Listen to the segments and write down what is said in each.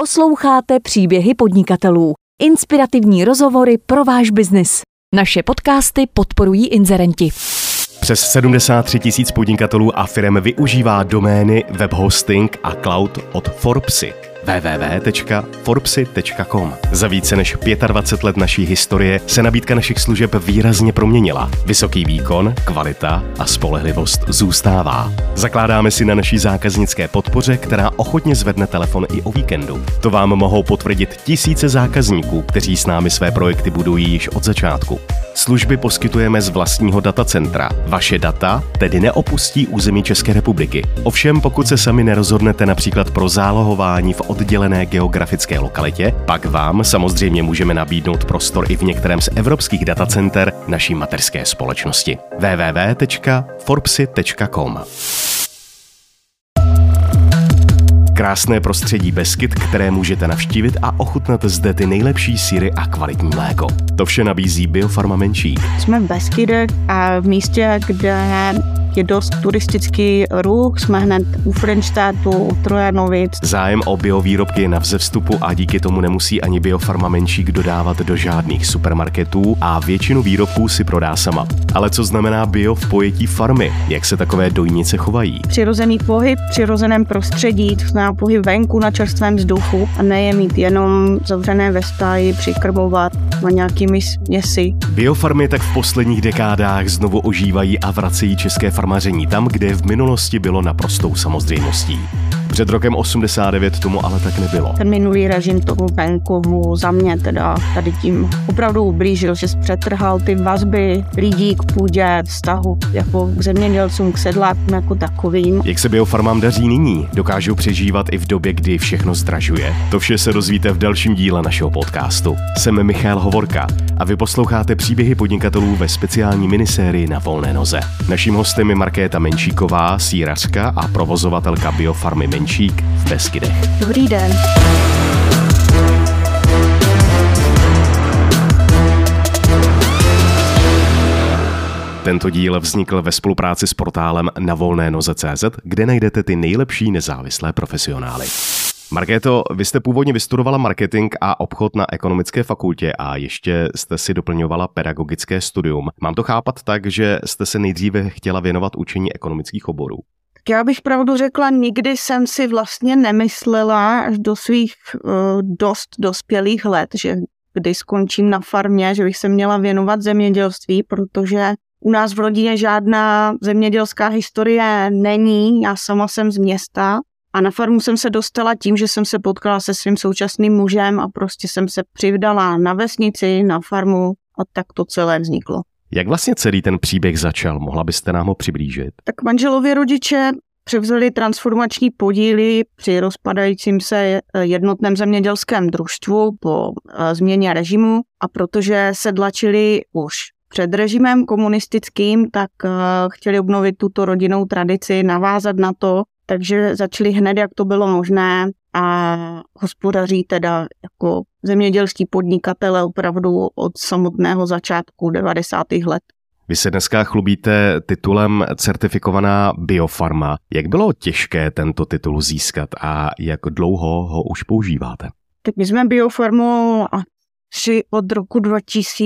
Posloucháte příběhy podnikatelů. Inspirativní rozhovory pro váš biznis. Naše podcasty podporují inzerenti. Přes 73 tisíc podnikatelů a firm využívá domény, webhosting a cloud od Forbesy www.forbesy.com. Za více než 25 let naší historie se nabídka našich služeb výrazně proměnila. Vysoký výkon, kvalita a spolehlivost zůstává. Zakládáme si na naší zákaznické podpoře, která ochotně zvedne telefon i o víkendu. To vám mohou potvrdit tisíce zákazníků, kteří s námi své projekty budují již od začátku. Služby poskytujeme z vlastního datacentra. Vaše data tedy neopustí území České republiky. Ovšem, pokud se sami nerozhodnete například pro zálohování v oddělené geografické lokalitě, pak vám samozřejmě můžeme nabídnout prostor i v některém z evropských datacenter naší materské společnosti. www.forbesy.com Krásné prostředí Beskyt, které můžete navštívit a ochutnat zde ty nejlepší síry a kvalitní mléko. To vše nabízí Biofarma Menšík. Jsme v Beskydech a v místě, kde je dost turistický ruch, jsme hned u Frenštátu, u Trojanovic. Zájem o biovýrobky je na vzevstupu a díky tomu nemusí ani Biofarma Menšík dodávat do žádných supermarketů a většinu výrobků si prodá sama. Ale co znamená bio v pojetí farmy? Jak se takové dojnice chovají? Přirozený pohyb v přirozeném prostředí, to znamená pohyb venku na čerstvém vzduchu a ne je mít jenom zavřené ve stáji, přikrmovat na nějakými směsi. Biofarmy tak v posledních dekádách znovu ožívají a vracejí české farmaření tam, kde v minulosti bylo naprostou samozřejmostí. Před rokem 89 tomu ale tak nebylo. Ten minulý režim tomu venkovu za mě teda tady tím opravdu ublížil, že přetrhal ty vazby lidí k půdě, vztahu jako k zemědělcům, k sedlákům jako takovým. Jak se biofarmám daří nyní? Dokážou přežívat i v době, kdy všechno zdražuje? To vše se dozvíte v dalším díle našeho podcastu. Jsem Michal Hovorka a vy posloucháte příběhy podnikatelů ve speciální minisérii na volné noze. Naším hostem je Markéta Menšíková, sírařka a provozovatelka biofarmy Menšík v Beskydech. Dobrý den. Tento díl vznikl ve spolupráci s portálem na volné noze.cz, kde najdete ty nejlepší nezávislé profesionály. Markéto, vy jste původně vystudovala marketing a obchod na ekonomické fakultě a ještě jste si doplňovala pedagogické studium. Mám to chápat tak, že jste se nejdříve chtěla věnovat učení ekonomických oborů? Já bych pravdu řekla, nikdy jsem si vlastně nemyslela až do svých uh, dost dospělých let, že kdy skončím na farmě, že bych se měla věnovat zemědělství, protože u nás v rodině žádná zemědělská historie není. Já sama jsem z města a na farmu jsem se dostala tím, že jsem se potkala se svým současným mužem a prostě jsem se přivdala na vesnici, na farmu a tak to celé vzniklo. Jak vlastně celý ten příběh začal? Mohla byste nám ho přiblížit? Tak manželově rodiče převzali transformační podíly při rozpadajícím se jednotném zemědělském družstvu po eh, změně režimu a protože se dlačili už před režimem komunistickým, tak eh, chtěli obnovit tuto rodinnou tradici, navázat na to, takže začali hned, jak to bylo možné a hospodaří teda jako zemědělští podnikatele opravdu od samotného začátku 90. let. Vy se dneska chlubíte titulem certifikovaná biofarma. Jak bylo těžké tento titul získat a jak dlouho ho už používáte? Tak my jsme biofarmou asi od roku 2000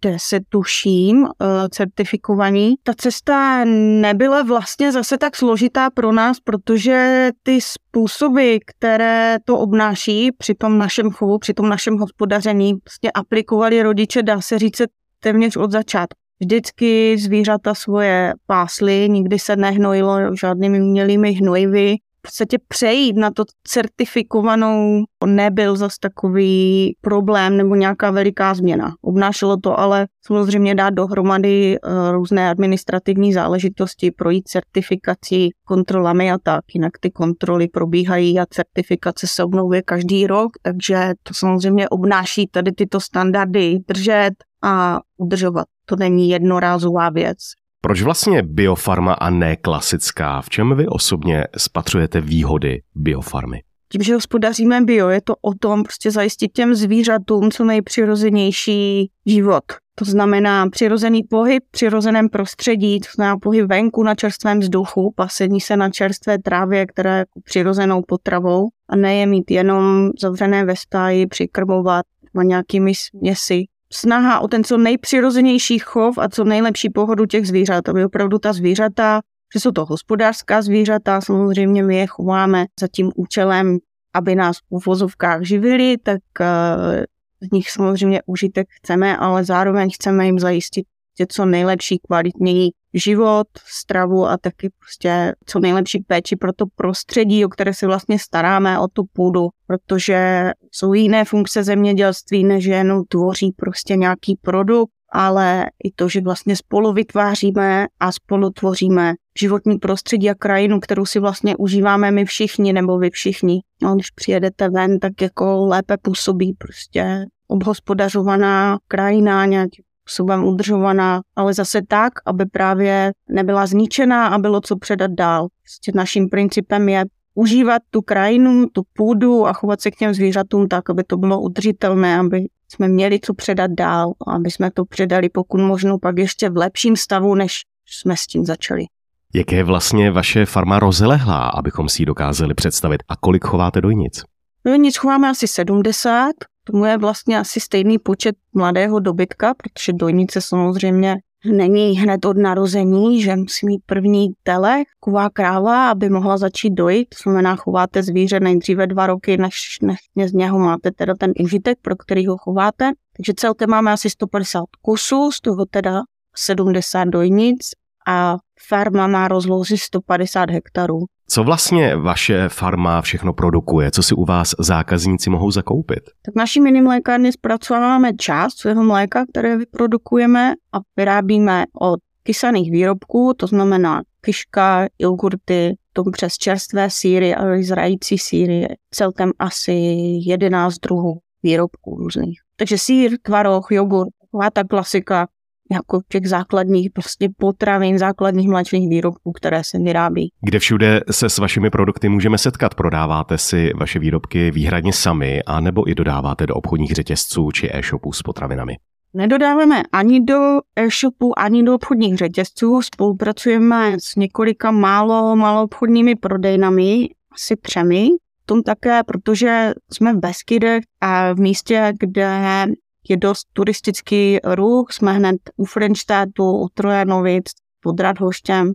10 tuším, eh, certifikovaní. Ta cesta nebyla vlastně zase tak složitá pro nás, protože ty způsoby, které to obnáší při tom našem chovu, při tom našem hospodaření, vlastně aplikovali rodiče, dá se říct, téměř od začátku. Vždycky zvířata svoje pásly, nikdy se nehnojilo žádnými umělými hnojivy, podstatě přejít na to certifikovanou nebyl zas takový problém nebo nějaká veliká změna. Obnášelo to ale samozřejmě dát dohromady eh, různé administrativní záležitosti, projít certifikací, kontrolami a tak. Jinak ty kontroly probíhají a certifikace se obnovuje každý rok, takže to samozřejmě obnáší tady tyto standardy držet a udržovat. To není jednorázová věc. Proč vlastně biofarma a ne klasická? V čem vy osobně spatřujete výhody biofarmy? tím, že hospodaříme bio, je to o tom prostě zajistit těm zvířatům co nejpřirozenější život. To znamená přirozený pohyb v přirozeném prostředí, to znamená pohyb venku na čerstvém vzduchu, pasení se na čerstvé trávě, která je přirozenou potravou a ne je mít jenom zavřené ve stáji, přikrmovat nějakými směsi. Snaha o ten co nejpřirozenější chov a co nejlepší pohodu těch zvířat, aby opravdu ta zvířata, že jsou to hospodářská zvířata, samozřejmě my je chováme za tím účelem, aby nás v uvozovkách živili, tak eh, z nich samozřejmě užitek chceme, ale zároveň chceme jim zajistit co nejlepší, kvalitněji život, stravu a taky prostě co nejlepší péči pro to prostředí, o které se vlastně staráme, o tu půdu, protože jsou jiné funkce zemědělství, než jenom tvoří prostě nějaký produkt, ale i to, že vlastně spolu vytváříme a spolu tvoříme životní prostředí a krajinu, kterou si vlastně užíváme my všichni nebo vy všichni. No, když přijedete ven, tak jako lépe působí prostě obhospodařovaná krajina, nějakým způsobem udržovaná, ale zase tak, aby právě nebyla zničená a bylo co předat dál. Prostě naším principem je užívat tu krajinu, tu půdu a chovat se k těm zvířatům tak, aby to bylo udržitelné, aby jsme měli co předat dál, aby jsme to předali pokud možno pak ještě v lepším stavu, než jsme s tím začali. Jak je vlastně vaše farma rozlehlá, abychom si ji dokázali představit a kolik chováte dojnic? Dojnic chováme asi 70, tomu je vlastně asi stejný počet mladého dobytka, protože dojnice samozřejmě není hned od narození, že musí mít první tele, ková kráva, aby mohla začít dojít. To znamená, chováte zvíře nejdříve dva roky, než, než z něho máte teda ten užitek, pro který ho chováte. Takže celkem máme asi 150 kusů, z toho teda 70 dojnic a farma má rozlohy 150 hektarů. Co vlastně vaše farma všechno produkuje? Co si u vás zákazníci mohou zakoupit? Tak v naší mini mlékárně zpracováváme část svého mléka, které vyprodukujeme a vyrábíme od kysaných výrobků, to znamená kyška, jogurty, tom přes čerstvé síry a zrající síry, celkem asi 11 druhů výrobků různých. Takže sír, tvaroh, jogurt, taková ta klasika, jako těch základních prostě potravin, základních mléčných výrobků, které se vyrábí. Kde všude se s vašimi produkty můžeme setkat? Prodáváte si vaše výrobky výhradně sami, a nebo i dodáváte do obchodních řetězců či e-shopů s potravinami? Nedodáváme ani do e-shopu, ani do obchodních řetězců. Spolupracujeme s několika málo, málo obchodními prodejnami, asi třemi. Tom také, protože jsme v Beskydech a v místě, kde je dost turistický ruch, jsme hned u Frenštátu, u Trojanovic, pod Radhoštěm,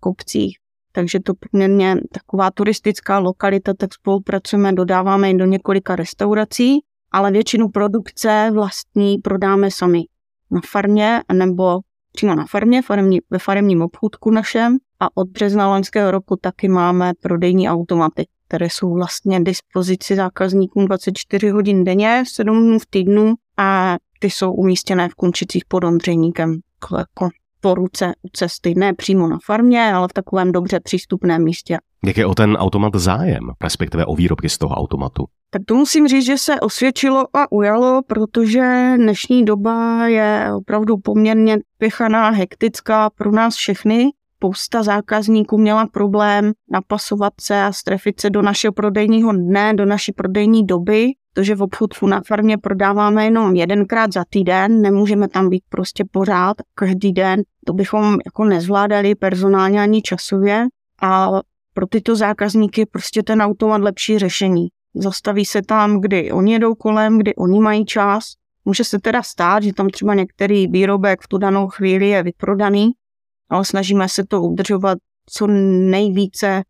Kopcích, takže to poměrně taková turistická lokalita, tak spolupracujeme, dodáváme i do několika restaurací, ale většinu produkce vlastní prodáme sami na farmě nebo přímo na farmě, farmě ve faremním obchůdku našem. A od března loňského roku taky máme prodejní automaty, které jsou vlastně dispozici zákazníkům 24 hodin denně, 7 dnů v týdnu a ty jsou umístěné v Kunčicích pod Ondřejníkem, jako po ruce u cesty, ne přímo na farmě, ale v takovém dobře přístupném místě. Jak je o ten automat zájem, respektive o výrobky z toho automatu? Tak to musím říct, že se osvědčilo a ujalo, protože dnešní doba je opravdu poměrně pěchaná, hektická pro nás všechny. Spousta zákazníků měla problém napasovat se a strefit se do našeho prodejního dne, do naší prodejní doby to, že v obchodku na farmě prodáváme jenom jedenkrát za týden, nemůžeme tam být prostě pořád, každý den, to bychom jako nezvládali personálně ani časově a pro tyto zákazníky prostě ten automat lepší řešení. Zastaví se tam, kdy oni jedou kolem, kdy oni mají čas. Může se teda stát, že tam třeba některý výrobek v tu danou chvíli je vyprodaný, ale snažíme se to udržovat co nejvíce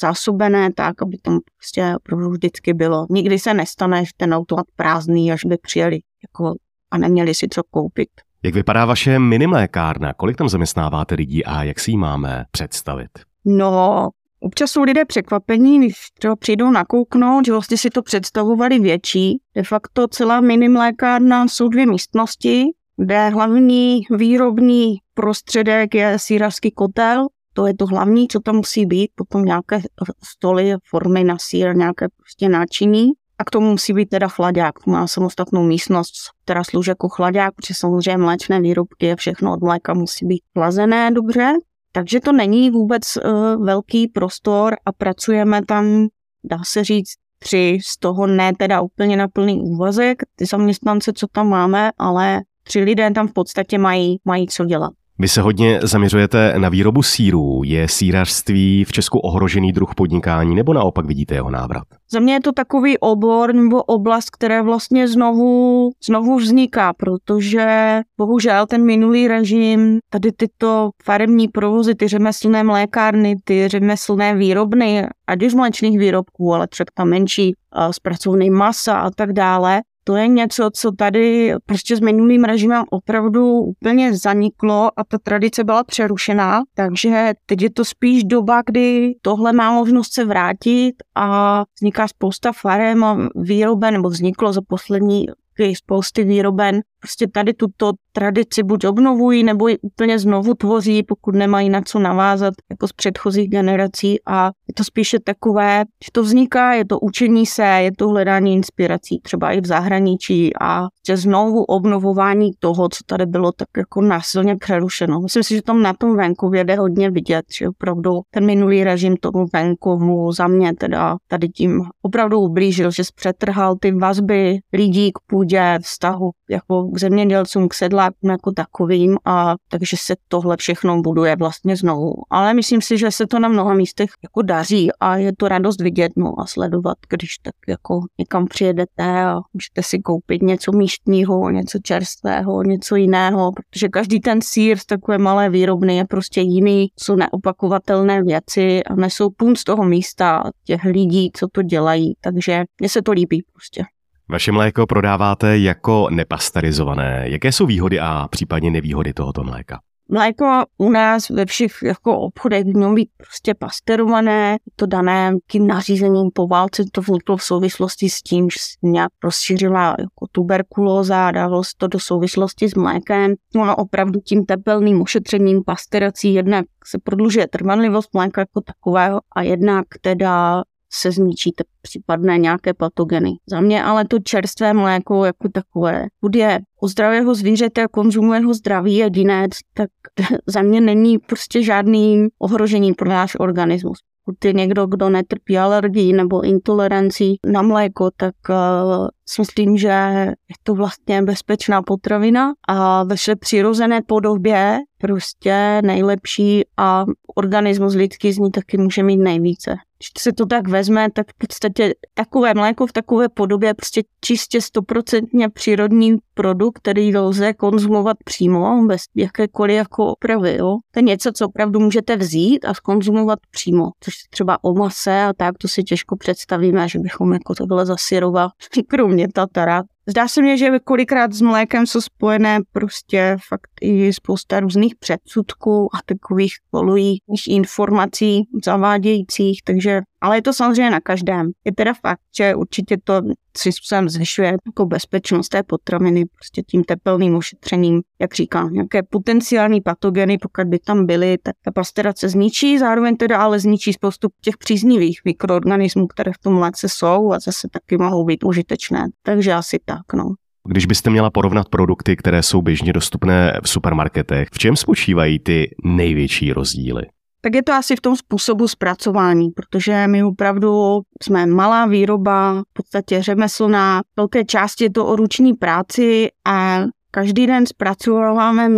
zásobené tak, aby tam prostě opravdu vždycky bylo. Nikdy se nestane, že ten automat prázdný, až by přijeli jako, a neměli si co koupit. Jak vypadá vaše minimlékárna? Kolik tam zaměstnáváte lidí a jak si ji máme představit? No, občas jsou lidé překvapení, když třeba přijdou nakouknout, že vlastně si to představovali větší. De facto celá minimlékárna jsou dvě místnosti, kde hlavní výrobní prostředek je sírařský kotel, to je to hlavní, co tam musí být, potom nějaké stoly, formy na sír, nějaké prostě náčiní. A k tomu musí být teda chladák. Má samostatnou místnost, která slouží jako chladák, protože samozřejmě mléčné výrobky a všechno od mléka musí být chlazené dobře. Takže to není vůbec uh, velký prostor a pracujeme tam, dá se říct, tři, z toho ne teda úplně na plný úvazek, ty zaměstnance, co tam máme, ale tři lidé tam v podstatě mají, mají co dělat. Vy se hodně zaměřujete na výrobu sírů. Je sírařství v Česku ohrožený druh podnikání nebo naopak vidíte jeho návrat? Za mě je to takový obor nebo oblast, které vlastně znovu, znovu vzniká, protože bohužel ten minulý režim, tady tyto faremní provozy, ty řemeslné mlékárny, ty řemeslné výrobny, ať už mléčných výrobků, ale třeba menší zpracovný masa a tak dále, to je něco, co tady prostě s minulým režimem opravdu úplně zaniklo a ta tradice byla přerušená, takže teď je to spíš doba, kdy tohle má možnost se vrátit a vzniká spousta farem a výroben, nebo vzniklo za poslední spousty výroben prostě tady tuto tradici buď obnovují, nebo ji úplně znovu tvoří, pokud nemají na co navázat jako z předchozích generací a je to spíše takové, že to vzniká, je to učení se, je to hledání inspirací, třeba i v zahraničí a že znovu obnovování toho, co tady bylo tak jako násilně přerušeno. Myslím si, že tam na tom venkově jde hodně vidět, že opravdu ten minulý režim tomu venkovu za mě teda tady tím opravdu ublížil, že zpřetrhal ty vazby lidí k půdě, vztahu jako k zemědělcům, k sedlákům jako takovým a takže se tohle všechno buduje vlastně znovu. Ale myslím si, že se to na mnoha místech jako daří a je to radost vidět no, a sledovat, když tak jako někam přijedete a můžete si koupit něco místního, něco čerstvého, něco jiného, protože každý ten sír z takové malé výrobny je prostě jiný, jsou neopakovatelné věci a nesou půl z toho místa těch lidí, co to dělají, takže mně se to líbí prostě. Vaše mléko prodáváte jako nepasterizované. Jaké jsou výhody a případně nevýhody tohoto mléka? Mléko u nás ve všech jako obchodech mělo být prostě pasterované, to dané tím nařízením po válce, to vzniklo v souvislosti s tím, že se nějak rozšířila jako tuberkulóza a dávalo se to do souvislosti s mlékem. Ono opravdu tím tepelným ošetřením pasterací jednak se prodlužuje trvanlivost mléka jako takového a jednak teda se zničíte případné nějaké patogeny. Za mě ale to čerstvé mléko jako takové, pokud je u zdravého zvířete a konzumuje ho zdravý jedinec, tak za mě není prostě žádný ohrožení pro náš organismus. Pokud je někdo, kdo netrpí alergii nebo intolerancí na mléko, tak uh, si myslím, že je to vlastně bezpečná potravina a ve přirozené podobě prostě nejlepší a organismus lidský z ní taky může mít nejvíce. Když se to tak vezme, tak v podstatě takové mléko v takové podobě je prostě čistě stoprocentně přírodní produkt, který lze konzumovat přímo, bez jakékoliv jako opravy. Jo? To je něco, co opravdu můžete vzít a skonzumovat přímo, což třeba o mase a tak, to si těžko představíme, že bychom jako tohle zasirovat, kromě tatara, Zdá se mně, že kolikrát s mlékem jsou spojené prostě fakt i spousta různých předsudků a takových polují informací zavádějících, takže ale je to samozřejmě na každém. Je teda fakt, že určitě to si způsobem zvyšuje jako bezpečnost té potraviny prostě tím tepelným ošetřením, jak říkám, nějaké potenciální patogeny, pokud by tam byly, tak ta pasterace zničí, zároveň teda ale zničí spoustu těch příznivých mikroorganismů, které v tom mléce jsou a zase taky mohou být užitečné. Takže asi tak, no. Když byste měla porovnat produkty, které jsou běžně dostupné v supermarketech, v čem spočívají ty největší rozdíly? Tak je to asi v tom způsobu zpracování, protože my opravdu jsme malá výroba, v podstatě řemeslná, velké části je to o ruční práci a každý den zpracováváme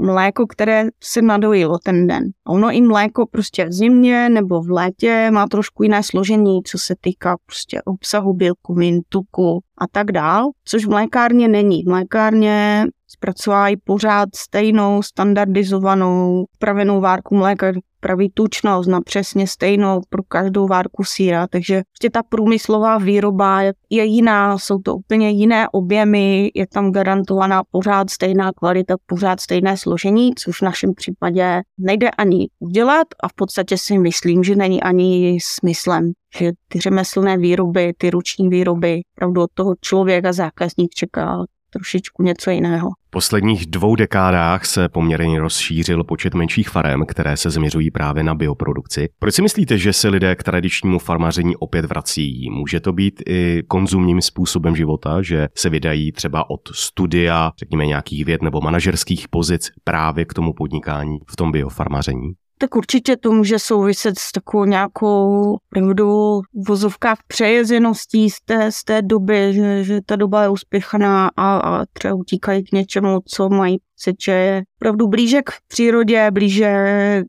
mléko, které se nadojilo ten den. Ono i mléko prostě v zimě nebo v létě má trošku jiné složení, co se týká prostě obsahu bílkovin, tuku a tak dál, což v mlékárně není. V mlékárně zpracovají pořád stejnou standardizovanou pravenou várku mléka, praví tučnost na přesně stejnou pro každou várku síra, takže prostě ta průmyslová výroba je jiná, jsou to úplně jiné objemy, je tam garantovaná pořád stejná kvalita, pořád stejné složení, což v našem případě nejde ani udělat a v podstatě si myslím, že není ani smyslem že ty řemeslné výroby, ty ruční výroby, opravdu od toho člověka zákazník čeká trošičku něco jiného. V posledních dvou dekádách se poměrně rozšířil počet menších farem, které se zaměřují právě na bioprodukci. Proč si myslíte, že se lidé k tradičnímu farmaření opět vrací? Může to být i konzumním způsobem života, že se vydají třeba od studia, řekněme nějakých věd nebo manažerských pozic právě k tomu podnikání v tom biofarmaření? Tak určitě to může souviset s takovou nějakou opravdu vozovkách přejezeností z té, z té doby, že, že ta doba je uspěchaná a, a třeba utíkají k něčemu, co mají že je opravdu blíže k přírodě, blíže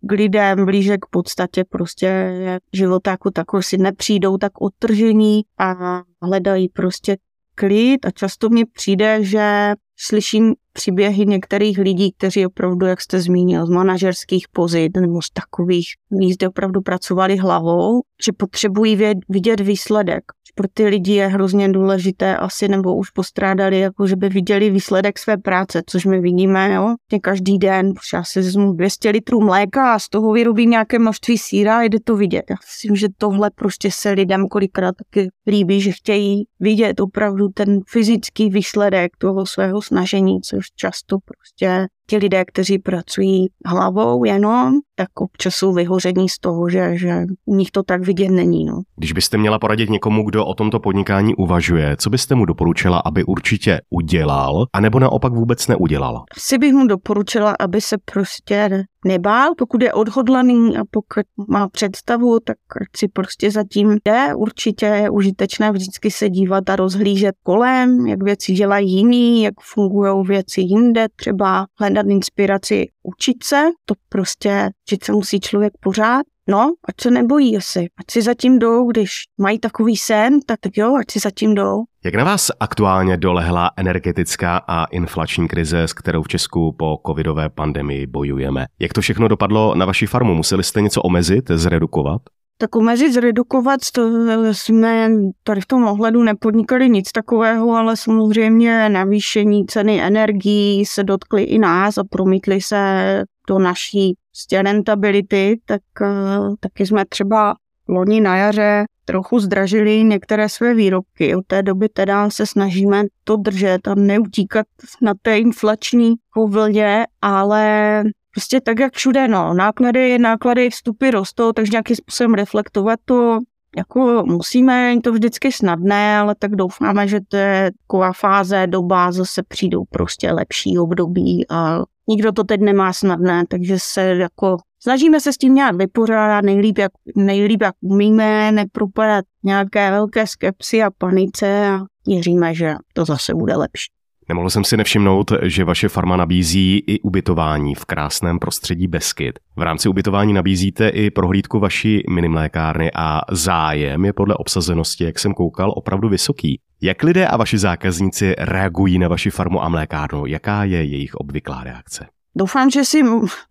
k lidem, blíže k podstatě prostě života jako takový. Si nepřijdou tak odtržení a hledají prostě klid. A často mi přijde, že slyším příběhy některých lidí, kteří opravdu, jak jste zmínil, z manažerských pozic nebo z takových míst, opravdu pracovali hlavou, že potřebují vidět výsledek pro ty lidi je hrozně důležité asi, nebo už postrádali, jako že by viděli výsledek své práce, což my vidíme, jo, každý den, já si vezmu 200 litrů mléka a z toho vyrobím nějaké množství síra a jde to vidět. Já myslím, že tohle prostě se lidem kolikrát taky líbí, že chtějí vidět opravdu ten fyzický výsledek toho svého snažení, což často prostě ti lidé, kteří pracují hlavou jenom, tak občas jsou vyhoření z toho, že, že u nich to tak vidět není. No. Když byste měla poradit někomu, kdo o tomto podnikání uvažuje, co byste mu doporučila, aby určitě udělal, anebo naopak vůbec neudělal? Asi bych mu doporučila, aby se prostě nebál, pokud je odhodlaný a pokud má představu, tak si prostě zatím jde. Určitě je užitečné vždycky se dívat a rozhlížet kolem, jak věci dělají jiný, jak fungují věci jinde, třeba hledat inspiraci učit se, to prostě, že se musí člověk pořád No, ať se nebojí asi. Ať si zatím jdou, když mají takový sen, tak, tak jo, ať si zatím jdou. Jak na vás aktuálně dolehla energetická a inflační krize, s kterou v Česku po covidové pandemii bojujeme? Jak to všechno dopadlo na vaši farmu? Museli jste něco omezit, zredukovat? Tak omezit, zredukovat, to jsme tady v tom ohledu nepodnikali nic takového, ale samozřejmě navýšení ceny energií se dotkly i nás a promítly se do naší prostě rentability, tak uh, taky jsme třeba loni na jaře trochu zdražili některé své výrobky. Od té doby teda se snažíme to držet a neutíkat na té inflační vlně, ale prostě tak, jak všude, no, náklady, náklady, vstupy rostou, takže nějakým způsobem reflektovat to jako musíme, to vždycky snadné, ale tak doufáme, že to je taková fáze, doba, zase přijdou prostě lepší období a nikdo to teď nemá snadné, takže se jako snažíme se s tím nějak vypořádat nejlíp, jak, nejlíp, jak umíme, nepropadat nějaké velké skepsy a panice a věříme, že to zase bude lepší. Nemohl jsem si nevšimnout, že vaše farma nabízí i ubytování v krásném prostředí Beskyt. V rámci ubytování nabízíte i prohlídku vaší minimlékárny a zájem je podle obsazenosti, jak jsem koukal, opravdu vysoký. Jak lidé a vaši zákazníci reagují na vaši farmu a mlékárnu? Jaká je jejich obvyklá reakce? Doufám, že si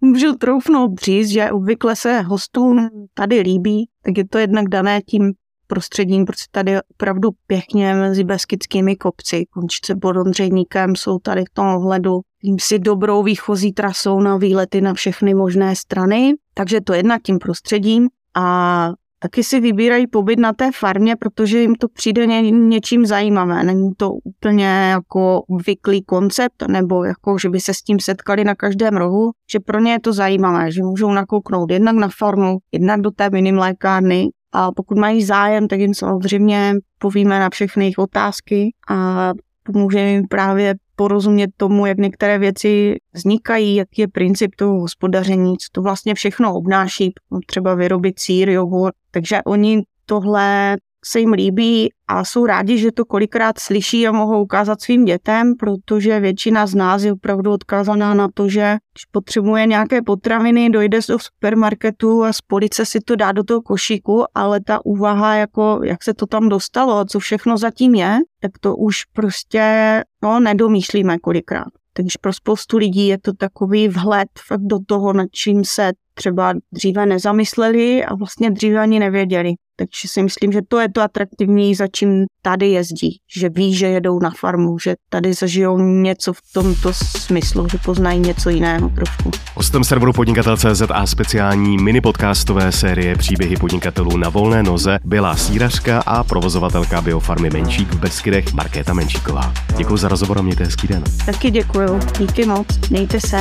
můžu troufnout říct, že obvykle se hostům tady líbí, tak je to jednak dané tím prostředím, protože tady je opravdu pěkně mezi beskidskými kopci. Končice pod Ondřejníkem jsou tady v tom ohledu tím si dobrou výchozí trasou na výlety na všechny možné strany. Takže to jednak tím prostředím. A taky si vybírají pobyt na té farmě, protože jim to přijde ně, něčím zajímavé. Není to úplně jako obvyklý koncept, nebo jako, že by se s tím setkali na každém rohu, že pro ně je to zajímavé, že můžou nakouknout jednak na farmu, jednak do té minimlékárny a pokud mají zájem, tak jim samozřejmě povíme na všechny jejich otázky a pomůžeme jim právě porozumět tomu, jak některé věci vznikají, jaký je princip toho hospodaření, co to vlastně všechno obnáší, třeba vyrobit sír, jogurt. Takže oni tohle se jim líbí a jsou rádi, že to kolikrát slyší a mohou ukázat svým dětem, protože většina z nás je opravdu odkázaná na to, že když potřebuje nějaké potraviny, dojde do supermarketu a z police si to dá do toho košíku, ale ta úvaha, jako jak se to tam dostalo a co všechno zatím je, tak to už prostě no, nedomýšlíme kolikrát. Takže pro spoustu lidí je to takový vhled do toho, nad čím se třeba dříve nezamysleli a vlastně dříve ani nevěděli. Takže si myslím, že to je to atraktivní, za čím tady jezdí. Že ví, že jedou na farmu, že tady zažijou něco v tomto smyslu, že poznají něco jiného trošku. Hostem serveru Podnikatel.cz a speciální mini podcastové série Příběhy podnikatelů na volné noze byla sírařka a provozovatelka biofarmy Menšík v Beskydech Markéta Menšíková. Děkuji za rozhovor a mějte hezký den. Taky děkuji. Díky moc. Mějte se.